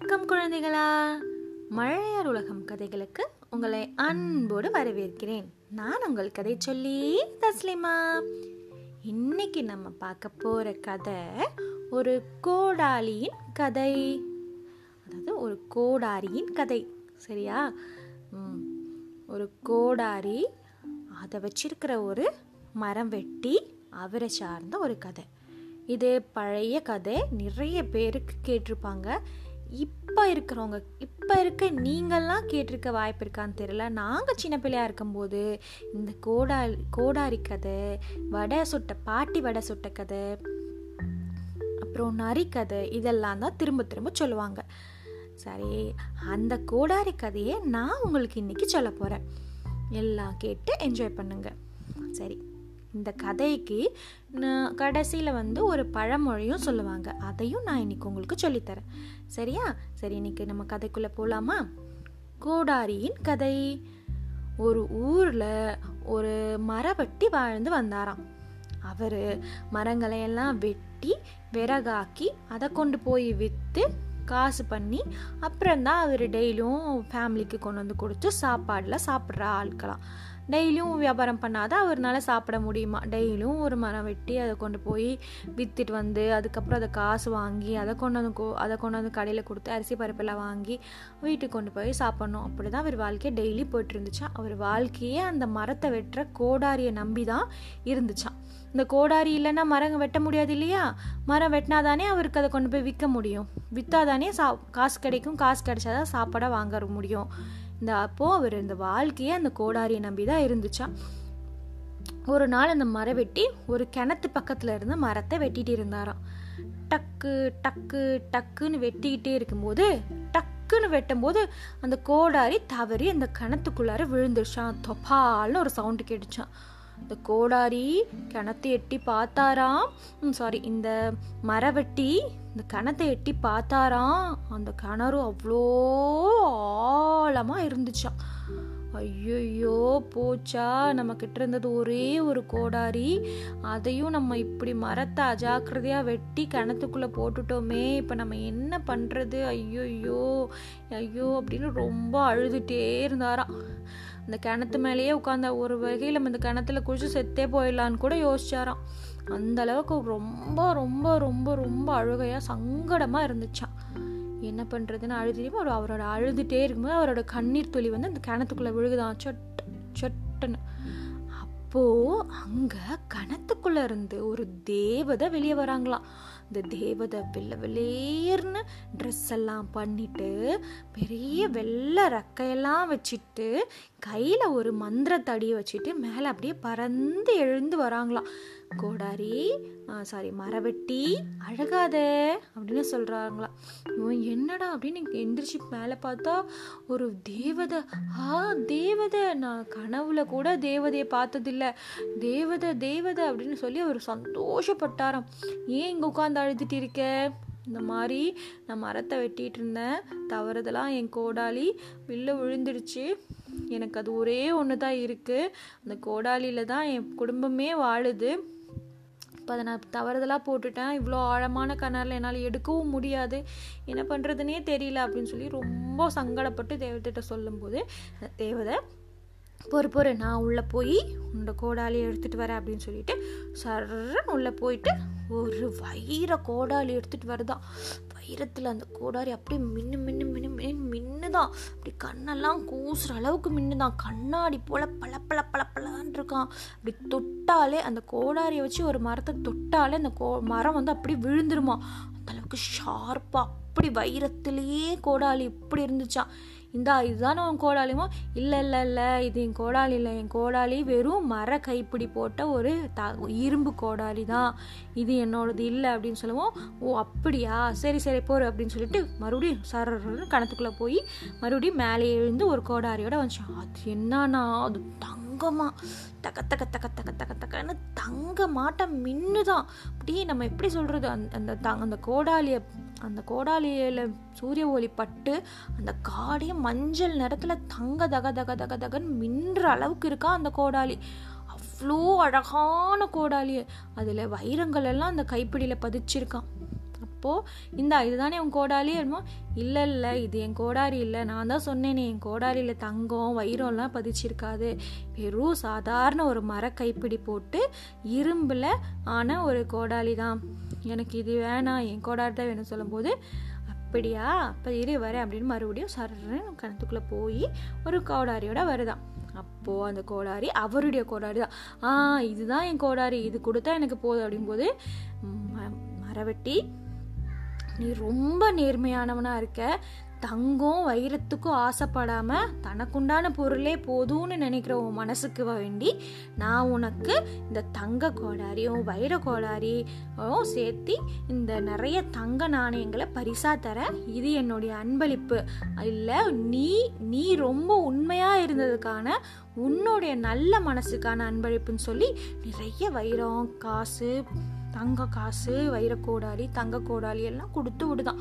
வணக்கம் குழந்தைகளா. மழையார் உலகம் கதைகளுக்கு உங்களை அன்போடு வரவேற்கிறேன். நான் உங்கள் கதை சொல்லி தஸ்லிமா. இன்னைக்கு நம்ம பார்க்க போற கதை ஒரு கோடாலியின் கதை. அதாவது ஒரு கோடாரியின் கதை. சரியா? ஒரு கோடாரி அதை வச்சிருக்கிற ஒரு மரம் வெட்டி அவரை சார்ந்த ஒரு கதை. இது பழைய கதை. நிறைய பேருக்கு கேட்டிருப்பாங்க. இப் இப்போ இருக்கிறவங்க இப்போ இருக்க நீங்கள்லாம் கேட்டிருக்க வாய்ப்பு இருக்கான்னு தெரியல. நாங்கள் சின்ன பிள்ளையாக இருக்கும்போது இந்த கோடாரி கோடாரி கதை வடை சுட்ட பாட்டி வடை சுட்ட கதை அப்புறம் நரி கதை இதெல்லாம் தான் திரும்ப திரும்ப சொல்லுவாங்க. சரி அந்த கோடாரி கதையை நான் உங்களுக்கு இன்னைக்கு சொல்ல போகிறேன் எல்லாம் கேட்டு என்ஜாய் பண்ணுங்க. சரி. இந்த கதைக்கு கடைசியில் வந்து ஒரு பழமொழியும் சொல்லுவாங்க. அதையும் நான் இன்னைக்கு உங்களுக்கு சொல்லித்தரேன். சரியா? சரி இன்னைக்கு நம்ம கதைக்குள்ளே போகலாமா கோடாரியின் கதை. ஒரு ஊரில் ஒரு மரவெட்டி வாழ்ந்து வந்தாராம். அவர் மரங்களை எல்லாம் வெட்டி விறகாக்கி அதை கொண்டு போய் விற்று காசு பண்ணி அப்புறம்தான் அவர் டெய்லியும் ஃபேமிலிக்கு கொண்டு வந்து கொடுத்து சாப்பாடில் சாப்பிட்ற ஆட்களாம் டெய்லியும் வியாபாரம் பண்ணாத அவர்னால சாப்பிட முடியுமா? டெய்லியும் ஒரு மரம் வெட்டி அதை கொண்டு போய் விற்றுட்டு வந்து அதுக்கப்புறம் அதை காசு வாங்கி அதை கொண்டு வந்து அதை கொண்டு வந்து கடையில் கொடுத்து அரிசி பருப்பெல்லாம் வாங்கி வீட்டுக்கு கொண்டு போய் சாப்பிட்ணும். அப்படி தான் அவர் வாழ்க்கையை டெய்லி போயிட்டு இருந்துச்சா. அவர் வாழ்க்கையே அந்த மரத்தை வெட்டுற கோடாரியை நம்பி தான் இருந்துச்சான் இந்த கோடாரி இல்லைன்னா மரம் வெட்ட முடியாது இல்லையா? மரம் வெட்டினாதானே அவருக்கு அதை கொண்டு போய் விற்க முடியும். விற்றாதானே சா காசு கிடைக்கும். காசு கிடைச்சாதான் சாப்பாடை வாங்க முடியும். இந்த அப்போது அவர் இந்த வாழ்க்கையே அந்த கோடாரியை நம்பி தான் இருந்துச்சான் ஒரு நாள் அந்த மரம் வெட்டி ஒரு கிணத்து பக்கத்தில் இருந்த மரத்தை வெட்டிட்டு இருந்தாராம். டக்கு டக்கு டக்குன்னு வெட்டிக்கிட்டே இருக்கும்போது டக்குன்னு வெட்டும்போது அந்த கோடாரி தவறி அந்த கிணத்துக்குள்ளார விழுந்துருச்சான் தொப்பால்னு ஒரு சவுண்டு கேட்டுச்சான் இந்த கோடாரி கிணத்தை எட்டி பார்த்தாராம். சாரி இந்த மரவெட்டி இந்த கிணத்தை எட்டி பார்த்தாராம். அந்த கிணறு அவ்வளோ ஆழமாக இருந்துச்சான் ஐயோ போச்சா. நம்ம கிட்ட இருந்தது ஒரே ஒரு கோடாரி. அதையும் நம்ம இப்படி மரத்தை அஜாக்கிரதையாக வெட்டி கிணத்துக்குள்ளே போட்டுட்டோமே. இப்போ நம்ம என்ன பண்ணுறது ஐயோ ஐயோ அப்படின்னு ரொம்ப அழுதுகிட்டே இருந்தாராம். அந்த கிணத்து மேலேயே உட்காந்த ஒரு வகையில் நம்ம இந்த கிணத்துல குளிச்சு செத்தே போயிடலான்னு கூட யோசிச்சாராம். அந்த அளவுக்கு ரொம்ப ரொம்ப ரொம்ப ரொம்ப அழுகையாக சங்கடமாக இருந்துச்சான் என்ன பண்ணுறதுன்னு அழுதுட்டு அவர் அவரோட அழுதுகிட்டே இருக்கும்போது அவரோட கண்ணீர் துளி வந்து அந்த கிணத்துக்குள்ளே விழுகுதான் சொட் சொட்டுன்னு. அப்போது அங்கே கணத்துக்குள்ளே இருந்து ஒரு தேவதை வெளியே வராங்களாம் இந்த தேவதை வெள்ளை வெளியேர்னு ட்ரெஸ் எல்லாம் பண்ணிட்டு பெரிய வெள்ளை ரெக்கையெல்லாம் வச்சுட்டு கையில் ஒரு மந்திர தடியை வச்சுட்டு மேலே அப்படியே பறந்து எழுந்து வராங்களாம் கோடாரி சாரி மரவெட்டி அழகாத அப்படின்னு சொல்கிறாங்களாம் இவன் என்னடா அப்படின்னு எந்திரிச்சு மேலே பார்த்தா ஒரு தேவதை. ஆ தேவதை. நான் கனவுல கூட தேவதையை பார்த்ததில்ல. தேவதை தேவதை அப்படின்னு சொல்லி அவர் சந்தோஷப்பட்டாராம். ஏன் இங்கே உட்காந்து அழுதுட்டு இருக்க? இந்த மாதிரி நான் மரத்தை வெட்டிகிட்டு இருந்தேன். தவறுதெல்லாம் என் கோடாலி வில்ல விழுந்துடுச்சு. எனக்கு அது ஒரே ஒன்று தான் இருக்குது அந்த கோடாலியில் தான் என் குடும்பமே வாழுது. இப்போ அதை நான் தவறுதலாக போட்டுட்டேன். இவ்வளோ ஆழமான கிணறுல என்னால் எடுக்கவும் முடியாது. என்ன பண்ணுறதுனே தெரியல அப்படின்னு சொல்லி ரொம்ப சங்கடப்பட்டு தேவத்திட்ட சொல்லும்போது தேவதை பொறு பொறு நான் உள்ளே போய் உன்னோட கோடாலி எடுத்துகிட்டு வரேன் அப்படின்னு சொல்லிட்டு சர்றன்னு உள்ளே போயிட்டு ஒரு வைர கோடாலி எடுத்துகிட்டு வருதான் ஈரத்தில் அந்த கோடாரி அப்படியே மின்னு மின்னு மின்னு மின்னு மின்னுதான். அப்படி கண்ணெல்லாம் கூசுற அளவுக்கு மின்னுதான். கண்ணாடி போல் பல பல பல பலான் இருக்கான். அப்படி தொட்டாலே அந்த கோடாரியை வச்சு ஒரு மரத்தை தொட்டாலே அந்த கோ மரம் வந்து அப்படி விழுந்துருமா. அந்த அளவுக்கு ஷார்ப்பாக அப்படி வைரத்திலேயே கோடாலி இப்படி இருந்துச்சான் இந்தா இதுதானே உன் கோடாலிமோ இல்லை இல்லை இல்லை இது என் கோடாலி இல்லை என் கோடாலி வெறும் மர கைப்பிடி போட்ட ஒரு த இரும்பு கோடாலி தான் இது என்னோடது இல்லை அப்படின்னு சொல்லுவோம். ஓ அப்படியா? சரி சரி போர் அப்படின்னு சொல்லிட்டு மறுபடியும் சரன்னு கணத்துக்குள்ளே போய் மறுபடியும் மேலே எழுந்து ஒரு கோடாரியோட வந்துச்சான். அது என்னன்னா அது தங்கமா. தக்க தக்க தக்க தக்க தக்க தக்கன்னு தங்க மாட்டம் மின்னுதான். அப்படியே நம்ம எப்படி சொல்கிறது அந்த அந்த தங் அந்த கோடாலியை அந்த கோடாலியில் சூரிய ஒளி பட்டு அந்த காடியே மஞ்சள் நிறத்தில் தங்க தக தக தக தகன்னு மின்ற அளவுக்கு இருக்கா அந்த கோடாலி. அவ்வளோ அழகான கோடாலி அதில் வைரங்கள் எல்லாம் அந்த கைப்பிடியில் பதிச்சிருக்கான். அப்போது இந்த இதுதானே உன் கோடாலி? என்னமோ இல்லை இல்லை இது என் கோடாரி இல்லை. நான் தான் சொன்னேனே என் கோடாரியில் தங்கம் வைரம்லாம் பதிச்சிருக்காது. வெறும் சாதாரண ஒரு மர கைப்பிடி போட்டு இரும்பில் ஆன ஒரு கோடாலி தான். எனக்கு இது வேணாம் என் கோடாரி தான் வேணும் சொல்லும்போது அப்படியா? அப்போ இரு வரேன். அப்படின்னு மறுபடியும் சர்றன்னு கிணத்துக்குள்ளே போய் ஒரு கோடாரியோட வருதான் அப்போது அந்த கோடாரி அவருடைய கோடாரி தான். ஆ இதுதான் என் கோடாரி. இது கொடுத்தா எனக்கு போதும். அப்படிங்கும்போது ம- மரவெட்டி நீ ரொம்ப நேர்மையானவனா இருக்க. தங்கம் வைரத்துக்கும் ஆசைப்படாம தனக்குண்டான பொருளே போதும்னு நினைக்கிற உன் மனசுக்கு வேண்டி நான் உனக்கு இந்த தங்க கோடாரியும் வைர கோடாரியும் சேர்த்து இந்த நிறைய தங்க நாணயங்களை பரிசா தரேன். இது என்னுடைய அன்பளிப்பு. இல்லை நீ நீ ரொம்ப உண்மையா இருந்ததுக்கான உன்னுடைய நல்ல மனசுக்கான அன்பளிப்புன்னு சொல்லி நிறைய வைரம் காசு தங்க காசு வைரக்கோடாலி தங்க கோடாலி எல்லாம் கொடுத்து விடுதான்.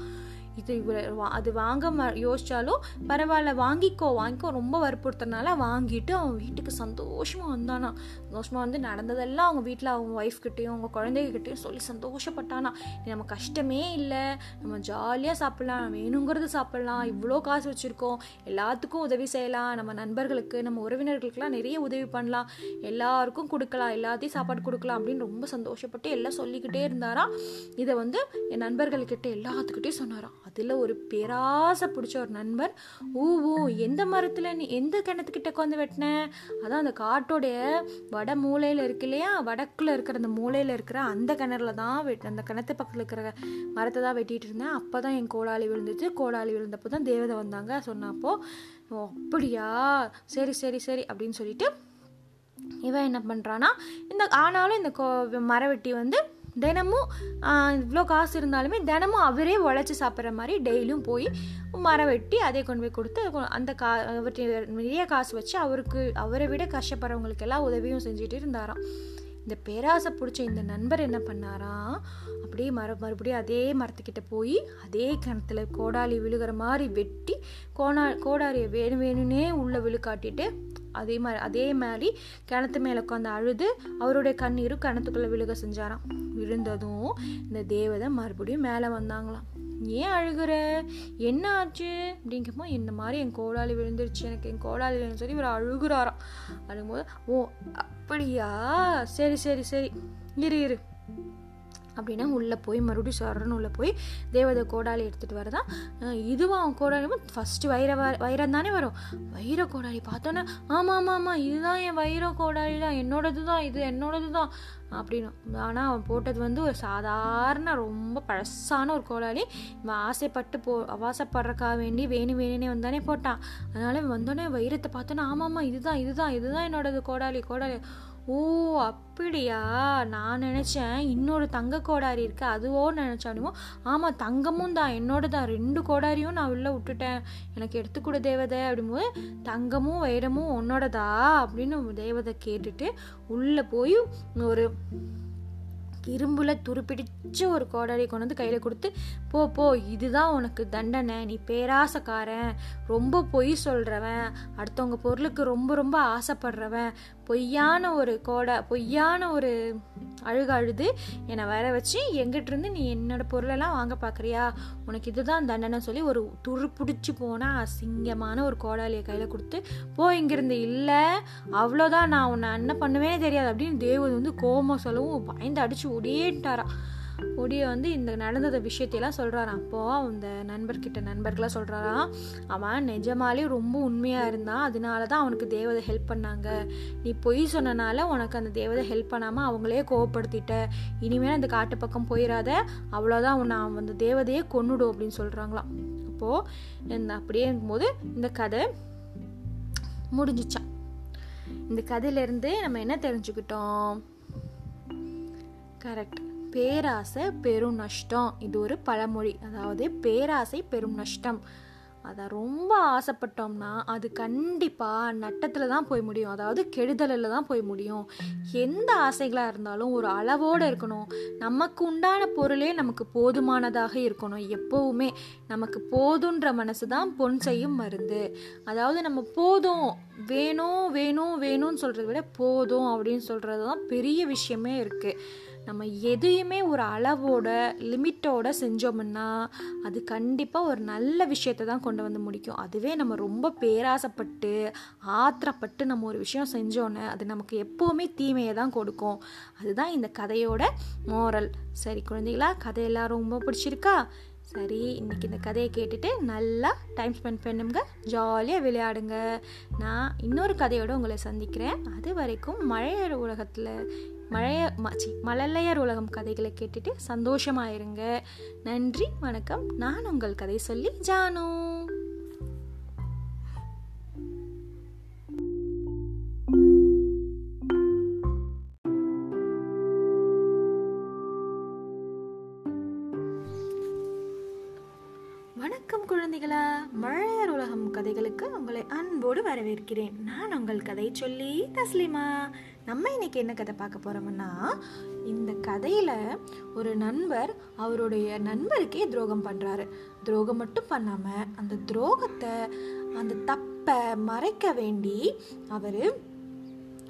இது இவ்வளோ வா- அது வாங்க ம யோசித்தாலும் பரவாயில்ல வாங்கிக்கோ வாங்கிக்கோ ரொம்ப வற்புறுத்தனால வாங்கிட்டு அவன் வீட்டுக்கு சந்தோஷமாக வந்தானா. சந்தோஷமாக வந்து நடந்ததெல்லாம் அவங்க வீட்டில் அவங்க ஒய்ஃப் கிட்டேயும் அவங்க குழந்தைகிட்டையும் சொல்லி சந்தோஷப்பட்டானா. நம்ம கஷ்டமே இல்லை. நம்ம ஜாலியாக சாப்பிட்லாம். வேணுங்கிறது சாப்பிட்லாம். இவ்வளோ காசு வச்சுருக்கோம். எல்லாத்துக்கும் உதவி செய்யலாம். நம்ம நண்பர்களுக்கு நம்ம உறவினர்களுக்கெல்லாம் நிறைய உதவி பண்ணலாம். எல்லாருக்கும் கொடுக்கலாம். எல்லாத்தையும் சாப்பாடு கொடுக்கலாம் அப்படின்னு ரொம்ப சந்தோஷப்பட்டு எல்லாம் சொல்லிக்கிட்டே இருந்தாராம் இதை வந்து என் நண்பர்கள்கிட்ட எல்லாத்துக்கிட்டேயும் சொன்னாராம். அதில் ஒரு பேராசை பிடிச்ச ஒரு நண்பர் ஊ ஊ எந்த மரத்தில் நீ எந்த கிணத்துக்கிட்ட உட்காந்து வெட்டின? அதான் அந்த காட்டோடைய வட மூலையில் இருக்கு இல்லையா? வடக்குள்ள இருக்கிற அந்த மூலையில் இருக்கிற அந்த கிணறுல தான் வெட் அந்த கிணத்து பக்கத்தில் இருக்கிற மரத்தை தான் வெட்டிட்டு இருந்தேன். அப்போ தான் என் கோடாலி விழுந்துச்சு. கோடாளி விழுந்தப்போ தான் தேவதை வந்தாங்க. சொன்னப்போ "ஓ, அப்படியா? சரி சரி சரி அப்படின்னு சொல்லிட்டு இவன் என்ன பண்ணுறான்னா இந்த ஆனாலும் இந்த கோ மரவெட்டி வந்து தினமும் இவ்வளோ காசு இருந்தாலுமே தினமும் அவரே உழைச்சி சாப்பிட்ற மாதிரி டெய்லியும் போய் மரம் வெட்டி அதை கொண்டு போய் கொடுத்து அந்த கா அவர்கிட்ட நிறைய காசு வச்சு அவருக்கு அவரை விட கஷ்டப்படுறவங்களுக்கு எல்லாம் உதவியும் செஞ்சுட்டு இருந்தாராம். இந்த பேராசை பிடிச்ச இந்த நண்பர் என்ன பண்ணாராம்? அப்படியே மர மறுபடியும் அதே மரத்துக்கிட்ட போய் அதே கிணத்துல கோடாலி விழுகிற மாதிரி வெட்டி கோணா கோடாரியை வேணும் வேணும்னே உள்ளே விழுக்காட்டிட்டு அதே மாதிரி அதே மாதிரி கிணத்து மேலே உட்காந்து அழுது அவருடைய கண்ணீரும் கிணத்துக்குள்ளே விழுக செஞ்சாராம். விழுந்ததும் இந்த தேவதை மறுபடியும் மேலே வந்தாங்களாம். ஏன் அழுகுற? என்ன ஆச்சு? அப்படிங்கப்போ இந்த மாதிரி என் கோடாளி விழுந்துருச்சு. எனக்கு என் கோடாளி சொல்லி இவர் அழுகுறாராம். அழுகும்போது ஓ அப்படியா? சரி சரி சரி. இரு இரு. அப்படின்னா உள்ளே போய் மறுபடியும் சொரன்னு உள்ளே போய் தேவதை கோடாலி எடுத்துகிட்டு வரதான். இதுவும் அவன் கோடாலியும் ஃபஸ்ட்டு வைர வ- வைரம் தானே வரும். வைர கோடாலி பார்த்தோன்னே ஆமாம் ஆமாம் ஆமாம் இதுதான் என் வைர கோடாலி தான் என்னோடது தான் இது என்னோடது தான் அப்படின்னு. ஆனால் அவன் போட்டது வந்து ஒரு சாதாரண ரொம்ப பழசான ஒரு கோடாலி. இவன் ஆசைப்பட்டு போ ஆசைப்படுறக்காக வேண்டி வேணும் வேணுனே வந்தானே போட்டான். அதனால வந்தோடனே வைரத்தை பார்த்தோன்னே ஆமாம்மா இதுதான் இதுதான் இதுதான் என்னோடது கோடாலி கோடாலி. ஓ அப்படியா? நான் நினச்சேன் இன்னொரு தங்க கோடாரி இருக்கு அதுவோ நினச்சானுமோ ஆமாம் தங்கமும் தான் என்னோட தான். ரெண்டு கோடாரியும் நான் உள்ளே விட்டுட்டேன். எனக்கு எடுத்துக்கூட தேவதை அப்படிங்கும்போது தங்கமும் வைரமும் உன்னோடதா? அப்படின்னு தேவதை கேட்டுட்டு உள்ளே போய் ஒரு இரும்புல துருப்பிடிச்ச ஒரு கோடாரியை கொண்டு வந்து கையில் கொடுத்து போ போ இதுதான் உனக்கு தண்டனை. நீ பேராசக்காரன். ரொம்ப பொய் சொல்கிறவன் அடுத்தவங்க பொருளுக்கு ரொம்ப ரொம்ப ஆசைப்படுறவன். பொய்யான ஒரு கோடா பொய்யான ஒரு அழுக அழுது என்னை வர வச்சு எங்கிட்டிருந்து நீ என்னோட பொருளெல்லாம் வாங்க பார்க்குறியா? உனக்கு இதுதான் தண்டனை சொல்லி ஒரு துரு பிடிச்சி போனால் அசிங்கமான ஒரு கோடாலியை கையில் கொடுத்து போ இங்கிருந்து இல்லை அவ்வளோதான் நான் உன்னை என்ன பண்ணுவேனே தெரியாது அப்படின்னு தேவதை வந்து கோமம் சொல்லவும் பயந்து அடிச்சு ஒடியேட்டாரா ஒடிய வந்து இந்த நடந்தத விஷயத்தையெல்லாம் சொல்கிறாராம் அப்போது அந்த நண்பர்கிட்ட நண்பர்களாக சொல்கிறாராம் அவன் நிஜமாலே ரொம்ப உண்மையாக இருந்தான். அதனால தான் அவனுக்கு தேவதை ஹெல்ப் பண்ணாங்க. நீ பொய் சொன்னனால உனக்கு அந்த தேவதை ஹெல்ப் பண்ணாமல் அவங்களே கோவப்படுத்திட்ட. இனிமேல் அந்த காட்டு பக்கம் போயிடாத அவ்வளோதான் உன்னை அவன் அந்த தேவதையே கொன்னுடும் அப்படின்னு சொல்கிறாங்களாம் அப்போது இந்த அப்படியே இருக்கும்போது இந்த கதை முடிஞ்சிச்சான் இந்த கதையிலேருந்து நம்ம என்ன தெரிஞ்சுக்கிட்டோம்? கரெக்ட். பேராசை பெரும் நஷ்டம். இது ஒரு பழமொழி. அதாவது பேராசை பெரும் நஷ்டம். அதை ரொம்ப ஆசைப்பட்டோம்னா அது கண்டிப்பாக நட்டத்தில் தான் போய் முடியும். அதாவது கெடுதலில் தான் போய் முடியும். எந்த ஆசைகளாக இருந்தாலும் ஒரு அளவோடு இருக்கணும். நமக்கு உண்டான பொருளே நமக்கு போதுமானதாக இருக்கணும். எப்போவுமே நமக்கு போதுன்ற மனசு தான் பொன் செய்யும் மருந்து. அதாவது நம்ம போதும் வேணும் வேணும் வேணும்னு சொல்கிறத விட போதும் அப்படின்னு சொல்கிறது தான் பெரிய விஷயமே இருக்குது நம்ம எதையுமே ஒரு அளவோட லிமிட்டோட செஞ்சோம்னா அது கண்டிப்பாக ஒரு நல்ல விஷயத்தை தான் கொண்டு வந்து முடிக்கும். அதுவே நம்ம ரொம்ப பேராசைப்பட்டு ஆத்திரப்பட்டு நம்ம ஒரு விஷயம் செஞ்சோன்னே அது நமக்கு எப்போவுமே தீமையை தான் கொடுக்கும். அதுதான் இந்த கதையோட மோரல் சரி குழந்தைகளா கதை எல்லாரும் ரொம்ப பிடிச்சிருக்கா? சரி இன்னைக்கு இந்த கதையை கேட்டுட்டு நல்லா டைம் ஸ்பெண்ட் பண்ணுங்க. ஜாலியாக விளையாடுங்க. நான் இன்னொரு கதையோடு உங்களை சந்திக்கிறேன். அது வரைக்கும் மழையர் உலகத்தில் மழைய மாச்சி மழலையர் உலகம் கதைகளை கேட்டுட்டு சந்தோஷமாக இருங்க நன்றி வணக்கம். நான் உங்கள் கதை சொல்லி ஜானு. வணக்கம் குழந்தைகளா. மழையர் உலகம் கதைகளுக்கு உங்களை அன்போடு வரவேற்கிறேன். நான் உங்கள் கதை சொல்லி தஸ்லிமா. நம்ம இன்னைக்கு என்ன கதை பார்க்க போகிறோம்னா இந்த கதையில் ஒரு நண்பர் அவருடைய நண்பருக்கே துரோகம் பண்ணுறாரு துரோகம் மட்டும் பண்ணாமல் அந்த துரோகத்தை அந்த தப்பை மறைக்க வேண்டி அவர்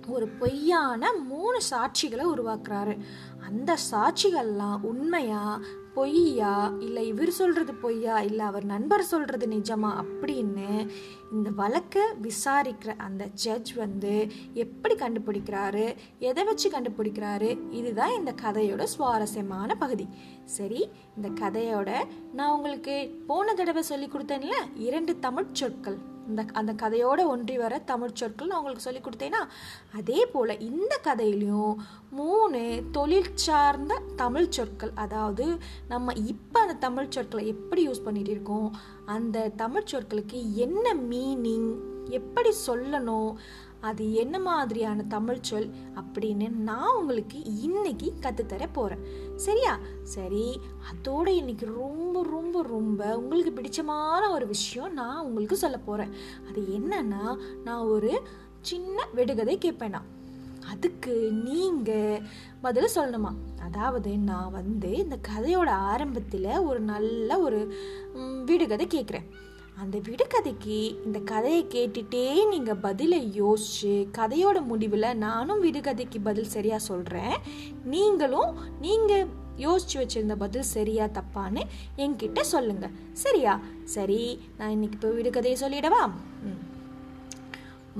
ஒரு பொய்யான மூணு சாட்சிகளை உருவாக்குறாரு. அந்த சாட்சிகள்லாம் உண்மையா பொய்யா? இல்லை இவர் சொல்றது பொய்யா? இல்லை அவர் நண்பர் சொல்றது நிஜமா? அப்படின்னு இந்த வழக்கை விசாரிக்கிற அந்த ஜட்ஜ் வந்து எப்படி கண்டுபிடிக்கிறாரு? எதை வச்சு கண்டுபிடிக்கிறாரு? இதுதான் இந்த கதையோட சுவாரஸ்யமான பகுதி. சரி இந்த கதையோட நான் உங்களுக்கு போன தடவை சொல்லி கொடுத்தேன்ல இரண்டு தமிழ் சொற்கள். இந்த அந்த கதையோட ஒன்றி வர தமிழ் சொற்கள் நான் உங்களுக்கு சொல்லி கொடுத்தேன்னா அதே போல் இந்த கதையிலையும் மூணு தொழில் சார்ந்த தமிழ் சொற்கள் அதாவது நம்ம இப்போ அந்த தமிழ் சொற்களை எப்படி யூஸ் பண்ணிட்டு இருக்கோம் அந்த தமிழ் சொற்களுக்கு என்ன மீனிங் எப்படி சொல்லணும் அது என்ன மாதிரியான தமிழ் சொல் அப்படின்னு நான் உங்களுக்கு இன்னைக்கு கற்றுத்தர போகிறேன் சரியா? சரி அதோட இன்னைக்கு ரொம்ப ரொம்ப ரொம்ப உங்களுக்கு பிடிச்சமான ஒரு விஷயம் நான் உங்களுக்கு சொல்ல போகிறேன் அது என்னன்னா நான் ஒரு சின்ன விடுகதை கேட்பேனா அதுக்கு நீங்கள் பதில் சொல்லணுமா? அதாவது நான் வந்து இந்த கதையோட ஆரம்பத்தில் ஒரு நல்ல ஒரு விடுகதை கேட்குறேன் அந்த விடுகதைக்கு இந்த கதையை கேட்டுட்டே நீங்கள் பதிலை யோசிச்சு கதையோட முடிவில் நானும் விடுகதைக்கு பதில் சரியாக சொல்கிறேன் நீங்களும் நீங்கள் யோசிச்சு வச்சிருந்த பதில் சரியா தப்பான்னு என்கிட்ட சொல்லுங்க. சரியா? சரி நான் இன்னைக்கு இப்போ விடுகதையை சொல்லிடவா?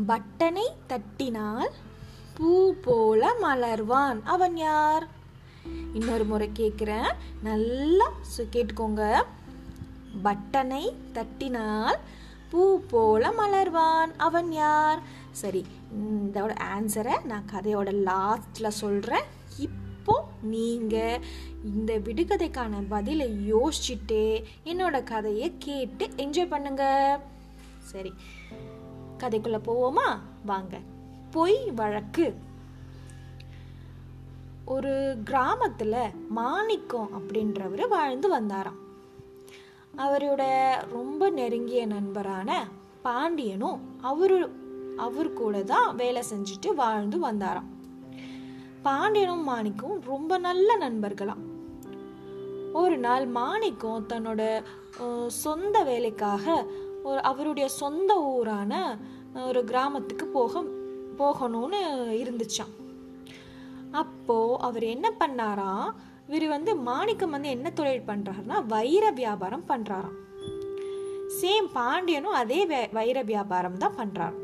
பட்டனை தட்டினால் பூ போல மலர்வான். அவன் யார்? இன்னொரு முறை கேட்குறேன் நல்லா கேட்டுக்கோங்க. பட்டனை தட்டினால் பூ போல மலர்வான் அவன் யார்? சரி இதோட ஆன்சரை நான் கதையோட லாஸ்டில் சொல்கிறேன் இப்போ நீங்கள் இந்த விடுகதைக்கான பதிலை யோசிச்சுட்டு என்னோட கதையை கேட்டு என்ஜாய் பண்ணுங்க. சரி கதைக்குள்ளே போவோமா? வாங்க. பொய் வழக்கு. ஒரு கிராமத்தில் மாணிக்கம் அப்படின்றவர் வாழ்ந்து வந்தாராம். அவரோட ரொம்ப நெருங்கிய நண்பரான பாண்டியனும் அவரு அவர் கூட தான் வேலை செஞ்சுட்டு வாழ்ந்து வந்தாராம். பாண்டியனும் மாணிக்கும் ரொம்ப நல்ல நண்பர்களாம். ஒரு நாள் மாணிக்கம் தன்னோட சொந்த வேலைக்காக ஒரு அவருடைய சொந்த ஊரான ஒரு கிராமத்துக்கு போக போகணும்னு இருந்துச்சான் அப்போ அவர் என்ன பண்ணாராம்? இவர் வந்து மாணிக்கம் வந்து என்ன தொழில் பண்ணுறாருன்னா வைர வியாபாரம் பண்ணுறாராம் சேம் பாண்டியனும் அதே வைர வியாபாரம் தான் பண்ணுறாரு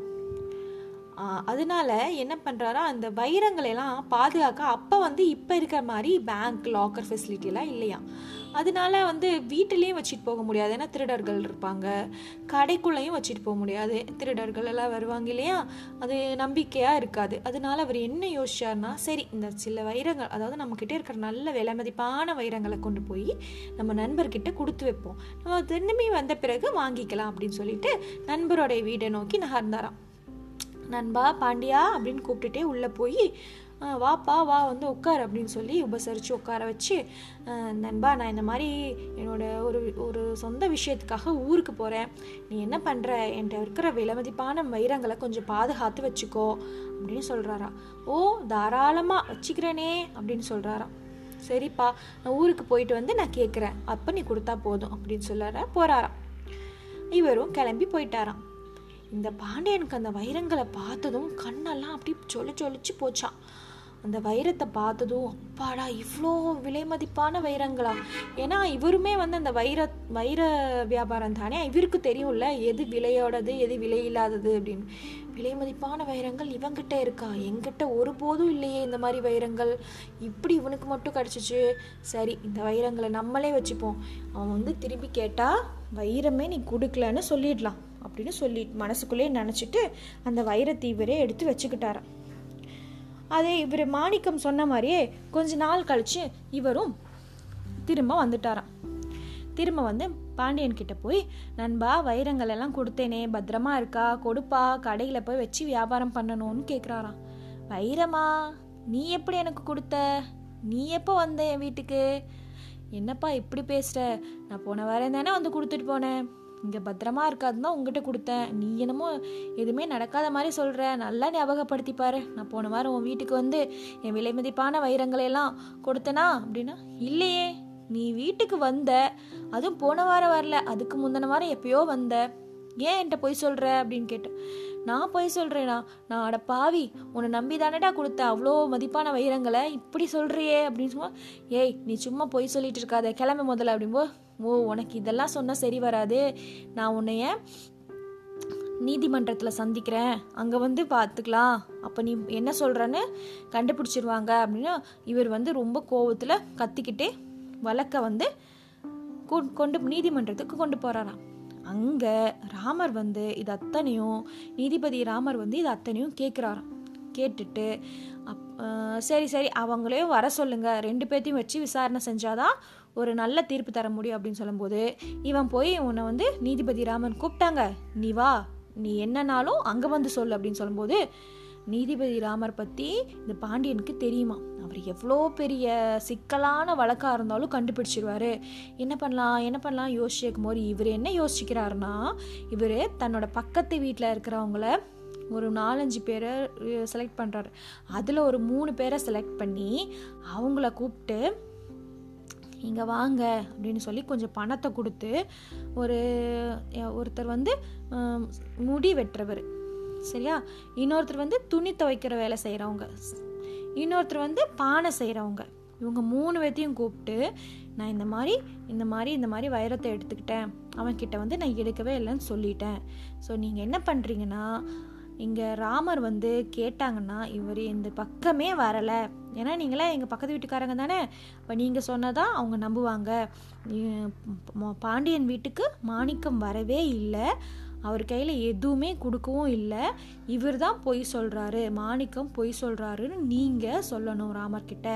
அதனால என்ன பண்ணுறாரா அந்த வைரங்களெல்லாம் பாதுகாக்க அப்போ வந்து இப்போ இருக்கிற மாதிரி பேங்க் லாக்கர் ஃபெசிலிட்டிலாம் இல்லையா அதனால வந்து வீட்டிலையும் வச்சுட்டு போக முடியாது. ஏன்னா திருடர்கள் இருப்பாங்க. கடைக்குள்ளேயும் வச்சுட்டு போக முடியாது. திருடர்கள் எல்லாம் வருவாங்க இல்லையா? அது நம்பிக்கையாக இருக்காது. அதனால அவர் என்ன யோசிச்சார்னா சரி இந்த சில வைரங்கள் அதாவது நம்மக்கிட்ட இருக்கிற நல்ல விலை மதிப்பான வைரங்களை கொண்டு போய் நம்ம நண்பர்கிட்ட கொடுத்து வைப்போம். நம்ம திரும்பி வந்த பிறகு வாங்கிக்கலாம் அப்படின்னு சொல்லிட்டு நண்பரோடைய வீடை நோக்கி நகர்ந்தாராம். நண்பா பாண்டியா அப்படின்னு கூப்பிட்டுட்டே உள்ளே போய் வாப்பா வா வந்து உட்கார் அப்படின்னு சொல்லி உபசரித்து உட்கார வச்சு நண்பா நான் இந்த மாதிரி என்னோட ஒரு ஒரு சொந்த விஷயத்துக்காக ஊருக்கு போகிறேன் நீ என்ன பண்ணுற என்கிட்ட இருக்கிற விலமதிப்பான வைரங்களை கொஞ்சம் பாதுகாத்து வச்சுக்கோ அப்படின்னு சொல்கிறாரா ஓ தாராளமாக வச்சுக்கிறேனே அப்படின்னு சொல்கிறாராம் சரிப்பா நான் ஊருக்கு போயிட்டு வந்து நான் கேட்குறேன் அப்போ நீ கொடுத்தா போதும் அப்படின்னு சொல்லுற போகிறாராம் இவரும் கிளம்பி போயிட்டாராம். இந்த பாண்டியனுக்கு அந்த வைரங்களை பார்த்ததும் கண்ணெல்லாம் அப்படி சொல்லி சொல்லிச்சு போச்சான் அந்த வைரத்தை பார்த்ததும் அப்பாடா இவ்வளோ விலை மதிப்பான வைரங்களா? ஏன்னா இவருமே வந்து அந்த வைர வைர வியாபாரம் தானே? இவருக்கு தெரியும்ல எது விலையோடது எது விலை இல்லாதது அப்படின்னு. விலை மதிப்பான வைரங்கள் இவங்கிட்ட இருக்கா? எங்கிட்ட ஒருபோதும் இல்லையே இந்த மாதிரி வைரங்கள். இப்படி இவனுக்கு மட்டும் கிடச்சிச்சு. சரி இந்த வைரங்களை நம்மளே வச்சுப்போம். அவன் வந்து திரும்பி கேட்டால் வைரமே நீ கொடுக்கலன்னு சொல்லிடலாம். அப்படின்னு சொல்லி மனசுக்குள்ளேயே நினச்சிட்டு அந்த வைரத்தை இவரே எடுத்து வச்சுக்கிட்டாராம். அதே இவர் மாணிக்கம் சொன்ன மாதிரியே கொஞ்ச நாள் கழித்து இவரும் திரும்ப வந்துட்டாராம். திரும்ப வந்து பாண்டியன் கிட்ட போய் நண்பா வைரங்கள் எல்லாம் கொடுத்தேனே. பத்திரமா இருக்கா? கொடுப்பா. கடையில் போய் வச்சு வியாபாரம் பண்ணணும்னு கேட்குறாராம் வைரமா நீ எப்படி எனக்கு கொடுத்த? நீ எப்போ வந்த என் வீட்டுக்கு? என்னப்பா இப்படி பேசுகிற நான் போன வாரம் தானே வந்து கொடுத்துட்டு போனேன். இங்கே பத்திரமா இருக்காதுன்னா உங்ககிட்ட கொடுத்தேன். நீ என்னமோ எதுவுமே நடக்காத மாதிரி சொல்கிற நல்லா ஞாபகப்படுத்திப்பாரு நான் போன வாரம் உன் வீட்டுக்கு வந்து என் விலை மதிப்பான வைரங்களையெல்லாம் கொடுத்தனா அப்படின்னா இல்லையே. நீ வீட்டுக்கு வந்த. அதுவும் போன வாரம் வரல. அதுக்கு முந்தின வாரம் எப்பயோ வந்த. ஏன் என்கிட்ட பொய் சொல்கிற அப்படின்னு கேட்டேன் நான் பொய் சொல்கிறேனா நான் அட பாவி உன்னை நம்பி தானடா கொடுத்த அவ்வளோ மதிப்பான வைரங்களை? இப்படி சொல்கிறியே அப்படின்னு சும்மா ஏய் நீ சும்மா பொய் சொல்லிட்டு இருக்காத. கிளம்பு முதல்ல அப்படின்போ. ஓ உனக்கு இதெல்லாம் சொன்னால் சரி வராது. நான் உன்னைய நீதிமன்றத்தில் சந்திக்கிறேன். அங்கே வந்து பார்த்துக்கலாம் அப்போ நீ என்ன சொல்கிறன்னு கண்டுபிடிச்சிருவாங்க அப்படின்னா இவர் வந்து ரொம்ப கோவத்தில் கத்திக்கிட்டே வழக்கை வந்து கொண்டு நீதிமன்றத்துக்கு கொண்டு போகிறாராம் அங்கே ராமர் வந்து இது அத்தனையும் நீதிபதி ராமர் வந்து இது அத்தனையும் கேட்குறாராம் கேட்டுட்டு அப் சரி சரி அவங்களையும் வர சொல்லுங்கள் ரெண்டு பேர்த்தையும் வச்சு விசாரணை செஞ்சாதான் ஒரு நல்ல தீர்ப்பு தர முடியும் அப்படின்னு சொல்லும்போது இவன் போய் உன்னை வந்து நீதிபதி ராமன் கூப்பிட்டாங்க. நீ வா நீ என்னன்னாலும் அங்கே வந்து சொல்லு அப்படின்னு சொல்லும்போது நீதிபதி ராமர் பற்றி இந்த பாண்டியனுக்கு தெரியுமா? அவர் எவ்வளோ பெரிய சிக்கலான வழக்காக இருந்தாலும் கண்டுபிடிச்சிருவார். என்ன பண்ணலாம் என்ன பண்ணலாம் யோசிச்சிருக்கும் போது இவர் என்ன யோசிக்கிறாருன்னா இவர் தன்னோட பக்கத்து வீட்டில் இருக்கிறவங்கள ஒரு நாலஞ்சு பேரை செலக்ட் பண்ணுறாரு அதில் ஒரு மூணு பேரை செலக்ட் பண்ணி அவங்கள கூப்பிட்டு இங்கே வாங்க அப்படின்னு சொல்லி கொஞ்சம் பணத்தை கொடுத்து ஒரு ஒருத்தர் வந்து முடி வெட்டுறவர். சரியா? இன்னொருத்தர் வந்து துணி துவைக்கிற வேலை செய்கிறவங்க இன்னொருத்தர் வந்து பானை செய்கிறவங்க இவங்க மூணு பேர்த்தையும் கூப்பிட்டு நான் இந்த மாதிரி இந்த மாதிரி இந்த மாதிரி வைரத்தை எடுத்துக்கிட்டேன். அவன்கிட்ட வந்து நான் எடுக்கவே இல்லைன்னு சொல்லிட்டேன். ஸோ நீங்கள் என்ன பண்ணுறீங்கன்னா இங்கே ராமர் வந்து கேட்டாங்கன்னா இவர் இந்த பக்கமே வரலை. ஏன்னா நீங்களாம் எங்கள் பக்கத்து வீட்டுக்காரங்க தானே? இப்போ நீங்கள் சொன்னதான் அவங்க நம்புவாங்க. பாண்டியன் வீட்டுக்கு மாணிக்கம் வரவே இல்லை. அவர் கையில் எதுவுமே கொடுக்கவும் இல்லை. இவர் தான் பொய் சொல்கிறாரு மாணிக்கம் பொய் சொல்கிறாருன்னு நீங்கள் சொல்லணும் ராமர்கிட்ட.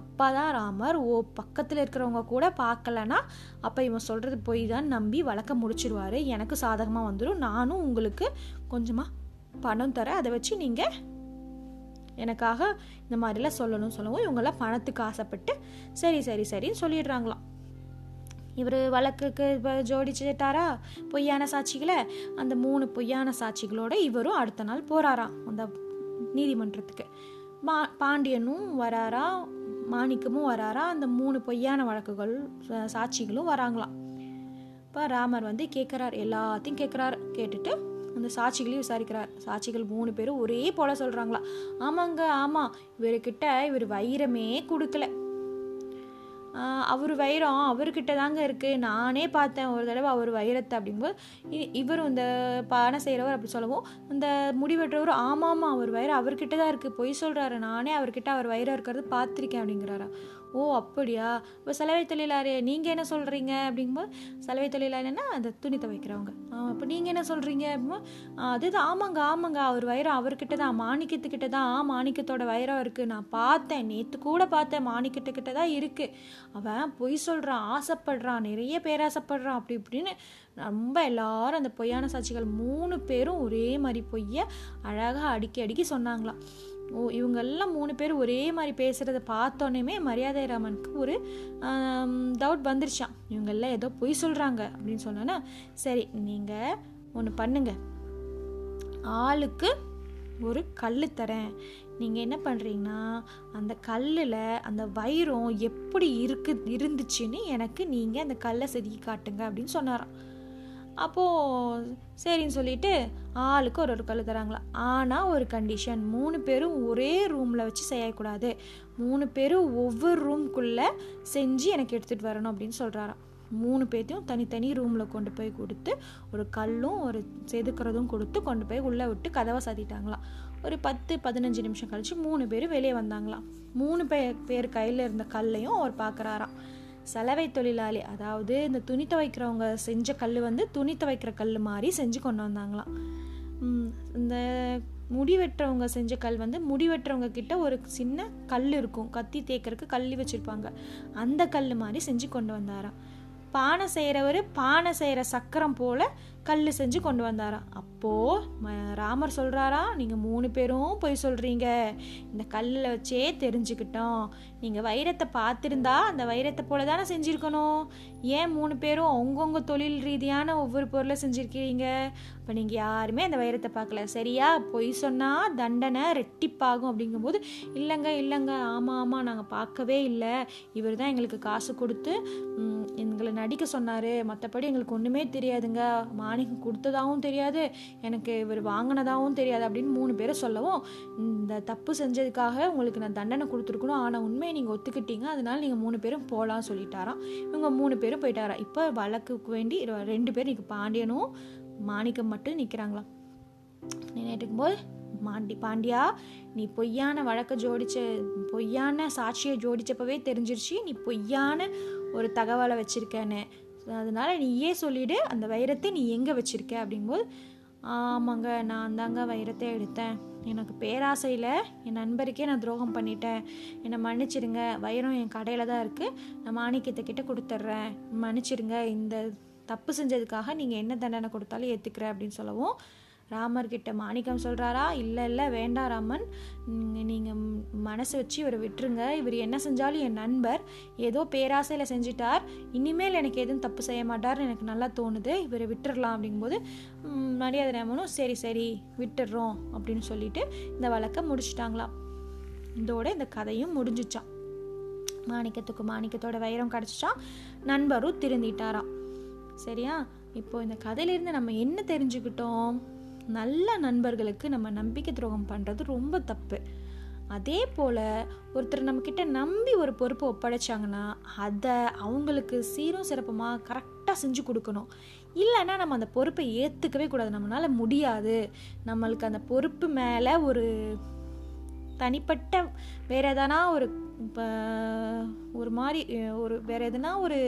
அப்பா தான் ராமர். ஓ பக்கத்தில் இருக்கிறவங்க கூட பார்க்கலன்னா அப்போ இவன் சொல்கிறது பொய் தான் நம்பி வழக்க முடிச்சிருவார். எனக்கு சாதகமாக வந்துடும் நானும் உங்களுக்கு கொஞ்சமாக பணம் தரேன். அதை வச்சு நீங்கள் எனக்காக இந்த மாதிரிலாம் சொல்லணும் சொல்லவும் இவங்கெல்லாம் பணத்துக்கு ஆசைப்பட்டு சரி சரி சரின்னு சொல்லிடுறாங்களாம். இவர் வழக்குக்கு இப்போ ஜோடிச்சுட்டாரா பொய்யான சாட்சிகளை? அந்த மூணு பொய்யான சாட்சிகளோட இவரும் அடுத்த நாள் போகிறாராம் அந்த நீதிமன்றத்துக்கு. மா பாண்டியனும் வராரா? மாணிக்கமும் வராரா? அந்த மூணு பொய்யான வழக்குகள் சாட்சிகளும் வராங்களாம். இப்போ ராமர் வந்து கேட்குறார் எல்லாத்தையும் கேட்குறாரு கேட்டுட்டு அந்த சாட்சிகளையும் விசாரிக்கிறார். சாட்சிகள் மூணு பேரும் ஒரே போல சொல்கிறாங்களா ஆமாங்க ஆமாம் இவர்கிட்ட இவர் வைரமே கொடுக்கல. அவர் வைரம் அவர்கிட்ட தாங்க இருக்குது நானே பார்த்தேன் ஒரு தடவை அவர் வைரத்தை அப்படிங்கும்போது இவர் இந்த பணம் செய்கிறவர் அப்படி சொல்லவும் இந்த முடிவெற்றவர் ஆமாம் அவர் வைரம் அவர்கிட்ட தான் இருக்குது பொய் சொல்கிறாரு நானே அவர்கிட்ட அவர் வைரம் இருக்கிறது பார்த்துருக்கேன் அப்படிங்கிறாரா. ஓ அப்படியா? இப்போ சலவை தொழிலாளி நீங்கள் என்ன சொல்கிறீங்க அப்படிங்கும்போது சலவை தொழிலாளின்னா அந்த துணி துவைக்கிறவங்க. அப்போ நீங்கள் என்ன சொல்கிறீங்க அப்படிங்கும்போது அதுதான் ஆமாங்க ஆமாங்க. அவர் வைரம் அவர்கிட்ட தான் மாணிக்கத்துக்கிட்ட தான் மாணிக்கத்தோட வைரம் இருக்குது நான் பார்த்தேன் நேற்று கூட பார்த்தேன் மாணிக்கத்துக்கிட்ட தான் இருக்குது அவன் பொய் சொல்கிறான் ஆசைப்படுறான் நிறைய பேராசைப்படுறான் அப்படி இப்படின்னு ரொம்ப எல்லாரும் அந்த பொய்யான சாட்சிகள் மூணு பேரும் ஒரே மாதிரி பொய்யை அழகாக அடிக்கி அடிக்கி சொன்னாங்களாம். ஓ இவங்கெல்லாம் மூணு பேர் ஒரே மாதிரி பேசுகிறத பார்த்தோன்னே மரியாதை ராமனுக்கு ஒரு டவுட் வந்துருச்சான் இவங்கெல்லாம் ஏதோ பொய் சொல்கிறாங்க அப்படின்னு சொன்னோன்னா சரி நீங்கள் ஒன்று பண்ணுங்க. ஆளுக்கு ஒரு கல் தரேன். நீங்கள் என்ன பண்ணுறீங்கன்னா அந்த கல்லில் அந்த வைரம் எப்படி இருக்கு இருந்துச்சுன்னு எனக்கு நீங்கள் அந்த கல்லை செதுக்கி காட்டுங்க அப்படின்னு சொன்னாராம். அப்போது சரின்னு சொல்லிட்டு ஆளுக்கு ஒரு ஒரு கல் தராங்களா? ஆனால் ஒரு கண்டிஷன் மூணு பேரும் ஒரே ரூமில் வச்சு செய்யக்கூடாது. மூணு பேரும் ஒவ்வொரு ரூம்குள்ளே செஞ்சு எனக்கு எடுத்துகிட்டு வரணும் அப்படின்னு சொல்கிறாராம் மூணு பேர்த்தையும் தனித்தனி ரூமில் கொண்டு போய் கொடுத்து ஒரு கல்லும் ஒரு செதுக்கிறதும் கொடுத்து கொண்டு போய் உள்ளே விட்டு கதவை சாத்திட்டாங்களாம். ஒரு பத்து பதினஞ்சு நிமிஷம் கழித்து மூணு பேர் வெளியே வந்தாங்களாம். மூணு பேர் பேர் கையில் இருந்த கல்லையும் அவர் பார்க்குறாராம் சலவை தொழிலாளி அதாவது இந்த துணி துவைக்கிறவங்க செஞ்ச கல் வந்து துணி துவைக்கிற கல் மாதிரி செஞ்சு கொண்டு வந்தாங்களாம். இந்த முடி வெட்டுறவங்க செஞ்ச கல் வந்து முடி வெட்டுறவங்க கிட்ட ஒரு சின்ன கல் இருக்கும். கத்தி தேக்கிறதுக்கு கல் வச்சுருப்பாங்க. அந்த கல் மாதிரி செஞ்சு கொண்டு வந்தாராம். பானை செய்கிறவர் பானை செய்கிற சக்கரம் போல் கல் செஞ்சு கொண்டு வந்தாராம். அப்போது ராமர் சொல்கிறாரா நீங்கள் மூணு பேரும் போய் சொல்கிறீங்க இந்த கல்லில் வச்சே தெரிஞ்சுக்கிட்டோம். நீங்கள் வைரத்தை பார்த்துருந்தா அந்த வைரத்தை போல தானே செஞ்சுருக்கணும். ஏன் மூணு பேரும் அவங்கவுங்க தொழில் ரீதியான ஒவ்வொரு பொருளை செஞ்சுருக்கிறீங்க? இப்போ நீங்கள் யாருமே அந்த வைரத்தை பார்க்கல. சரியா? பொய் சொன்னால் தண்டனை ரெட்டிப்பாகும் அப்படிங்கும்போது இல்லைங்க இல்லைங்க ஆமாம் ஆமாம் நாங்கள் பார்க்கவே இல்லை. இவர் தான் எங்களுக்கு காசு கொடுத்து எங்களை நடிக்க சொன்னார். மற்றபடி எங்களுக்கு ஒன்றுமே தெரியாதுங்க. மாணிக்கம் கொடுத்ததாகவும் தெரியாது. எனக்கு இவர் வாங்கினதாகவும் தெரியாது. அப்படின்னு மூணு பேரை சொல்லவும் இந்த தப்பு செஞ்சதுக்காக உங்களுக்கு நான் தண்டனை கொடுத்துருக்கணும். ஆனால் உண்மையை நீங்கள் ஒத்துக்கிட்டீங்க. அதனால நீங்கள் மூணு பேரும் போகலான்னு சொல்லிட்டாராம். இவங்க மூணு பேரும் போயிட்டாரா இப்போ வழக்குக்கு வேண்டி ரெண்டு பேர் இன்றைக்கி பாண்டியனும் மாணிக்கம் மட்டும் நிற்கிறாங்களாம் நினைட்டுக்கும் போது மாண்டி பாண்டியா நீ பொய்யான வழக்கை ஜோடிச்ச பொய்யான சாட்சியை ஜோடிச்சப்பவே தெரிஞ்சிருச்சு. நீ பொய்யான ஒரு தகவலை வச்சுருக்கேன்னு. அதனால நீயே சொல்லிவிடு அந்த வைரத்தை நீ எங்கே வச்சுருக்க? அப்படிங்கும்போது ஆமாங்க நான் தாங்க வைரத்தை எடுத்தேன். எனக்கு பேராசையில் என் நண்பருக்கே நான் துரோகம் பண்ணிட்டேன். என்னை மன்னிச்சிடுங்க. வைரம் என் கடையில் தான் இருக்குது நான் மாணிக்கத்தை கிட்டே கொடுத்துட்றேன். மன்னிச்சிடுங்க. இந்த தப்பு செஞ்சதுக்காக நீங்கள் என்ன தண்டனை கொடுத்தாலும் ஏற்றுக்கிறேன் அப்படின்னு சொல்லவும் ராமர்கிட்ட மாணிக்கம் சொல்கிறாரா இல்லை இல்லை வேண்டாம் ராமன். நீங்கள் மனசு வச்சு இவரை விட்டுருங்க. இவர் என்ன செஞ்சாலும் என் நண்பர். ஏதோ பேராசையில் செஞ்சிட்டார். இனிமேல் எனக்கு எதுவும் தப்பு செய்ய மாட்டார்னு எனக்கு நல்லா தோணுது. இவரை விட்டுடலாம் அப்படிங்கும்போது மரியாதை ராமனும் சரி சரி விட்டுடுறோம் அப்படின்னு சொல்லிட்டு இந்த வழக்கை முடிச்சிட்டாங்களாம். இதோட இந்த கதையும் முடிஞ்சிச்சான் மாணிக்கத்துக்கு மாணிக்கத்தோட வைரம் கிடச்சிச்சான் நண்பரும் திருந்திட்டாராம். சரியா? இப்போ இந்த கதையிலேருந்து நம்ம என்ன தெரிஞ்சுக்கிட்டோம்? நல்ல நண்பர்களுக்கு நம்ம நம்பிக்கை துரோகம் பண்ணுறது ரொம்ப தப்பு. அதே போல் ஒருத்தர் நம்மக்கிட்ட நம்பி ஒரு பொறுப்பை ஒப்படைச்சாங்கன்னா அதை அவங்களுக்கு சீரும் சிறப்புமாக கரெக்டாக செஞ்சு கொடுக்கணும். இல்லைன்னா நம்ம அந்த பொறுப்பை ஏற்றுக்கவே கூடாது. நம்மளால் முடியாது. நம்மளுக்கு அந்த பொறுப்பு மேலே ஒரு தனிப்பட்ட வேறு எதனா ஒரு இப்போ ஒரு மாதிரி ஒரு வேறு எதுனா ஒரு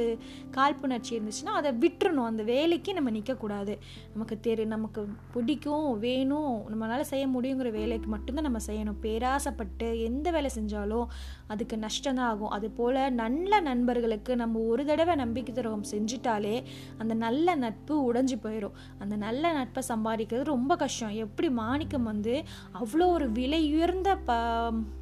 காழ்ப்புணர்ச்சி இருந்துச்சுன்னா அதை விட்டுறணும். அந்த வேலைக்கு நம்ம நிற்கக்கூடாது நமக்கு தெரு நமக்கு பிடிக்கும் வேணும் நம்மளால் செய்ய முடியுங்கிற வேலைக்கு மட்டும்தான் நம்ம செய்யணும். பேராசைப்பட்டு எந்த வேலை செஞ்சாலும் அதுக்கு நஷ்டம்தான் ஆகும். அது போல் நல்ல நண்பர்களுக்கு நம்ம ஒரு தடவை நம்பிக்கை துரோகம் செஞ்சுட்டாலே அந்த நல்ல நட்பு உடைஞ்சு போயிடும் அந்த நல்ல நட்பை சம்பாதிக்கிறது ரொம்ப கஷ்டம். எப்படி மாணிக்கம் வந்து அவ்வளோ ஒரு விலை உயர்ந்த ப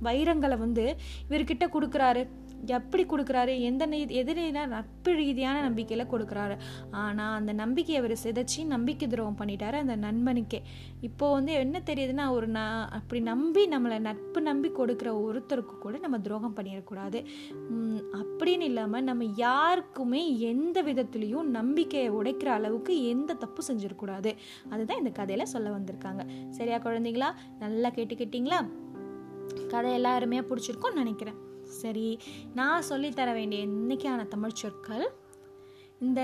வைரங்களை வந்து இவர்கிட்ட கிட்ட கொடுக்குறாரு. எப்படி கொடுக்குறாரு? எந்த எதிரினா நட்பு ரீதியான நம்பிக்கையில் கொடுக்குறாரு. ஆனால் அந்த நம்பிக்கையை அவர் சிதைச்சி நம்பிக்கை துரோகம் பண்ணிட்டாரு அந்த நண்பனுக்கே. இப்போ வந்து என்ன தெரியுதுன்னா ஒரு ந அப்படி நம்பி நம்மளை நட்பு நம்பி கொடுக்குற ஒருத்தருக்கு கூட நம்ம துரோகம் பண்ணிடக்கூடாது. அப்படின்னு இல்லாமல் நம்ம யாருக்குமே எந்த விதத்துலேயும் நம்பிக்கையை உடைக்கிற அளவுக்கு எந்த தப்பு செஞ்சிடக்கூடாது. அதுதான் இந்த கதையில் சொல்ல வந்திருக்காங்க. சரியா குழந்தைங்களா நல்லா கேட்டுக்கிட்டீங்களா? கதை எல்லாருமே பிடிச்சிருக்கும்னு நினைக்கிறேன். சரி நான் சொல்லித்தர வேண்டிய இன்னைக்கான தமிழ் சொற்கள். இந்த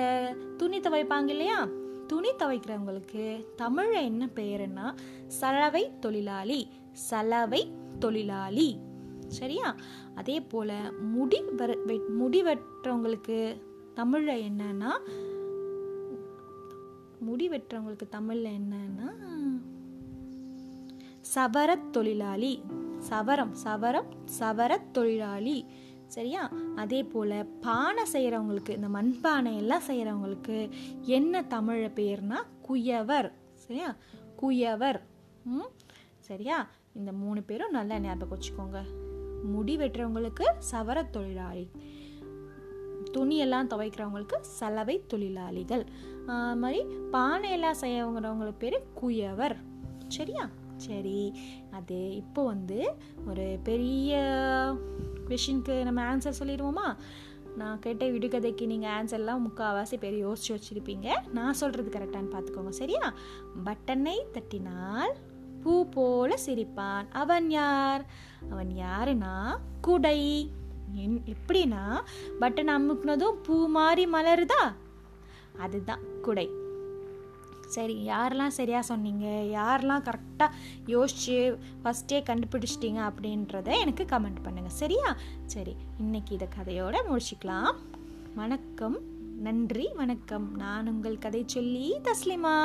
துணி துவைப்பாங்க இல்லையா? துணி துவைக்கிறவங்களுக்கு தமிழில் என்ன பெயருன்னா சலவை தொழிலாளி சலவை தொழிலாளி. சரியா? அதே போல் முடி வர முடி வெட்டுறவங்களுக்கு தமிழில் என்னன்னா முடி வெட்டுறவங்களுக்கு தமிழில் என்னன்னா சவரத் தொழிலாளி. சவரம் சவரம் சவர தொழிலாளி. சரியா? அதே போல் பானை செய்கிறவங்களுக்கு இந்த மண்பானை எல்லாம் செய்கிறவங்களுக்கு என்ன தமிழ பேர்னா குயவர். சரியா? குயவர். ம்? சரியா? இந்த மூணு பேரும் நல்லா ஞாபகம் வச்சுக்கோங்க. முடி வெட்டுறவங்களுக்கு சவர தொழிலாளி. துணியெல்லாம் துவைக்கிறவங்களுக்கு சலவை தொழிலாளிகள். மாதிரி பானையெல்லாம் செய்யவங்கிறவங்களுக்கு பேர் குயவர். சரியா? சரி அது இப்போ வந்து ஒரு பெரிய கொஷினுக்கு நம்ம ஆன்சர் சொல்லிடுவோமா? நான் கேட்ட விடுகதைக்கு நீங்கள் ஆன்சர்லாம் முக்கால்வாசி பேர் யோசிச்சு வச்சுருப்பீங்க. நான் சொல்கிறது கரெக்டானு பார்த்துக்கோங்க சரியா? பட்டனை தட்டினால் பூ போல சிரிப்பான். அவன் யார்? அவன் யாருன்னா? குடை. என் எப்படின்னா பட்டன் அமுக்குனதும் பூ மாதிரி மலருதா? அதுதான் குடை. சரி யாரெல்லாம் சரியாக சொன்னீங்க? யாரெல்லாம் கரெக்டாக யோசிச்சு ஃபஸ்ட்டே கண்டுபிடிச்சிட்டிங்க அப்படின்றத எனக்கு கமெண்ட் பண்ணுங்கள் சரியா? சரி இன்னைக்கு இதை கதையோட முடிச்சுக்கலாம். வணக்கம். நன்றி. வணக்கம். நான் உங்கள் கதை சொல்லி தஸ்லிமா.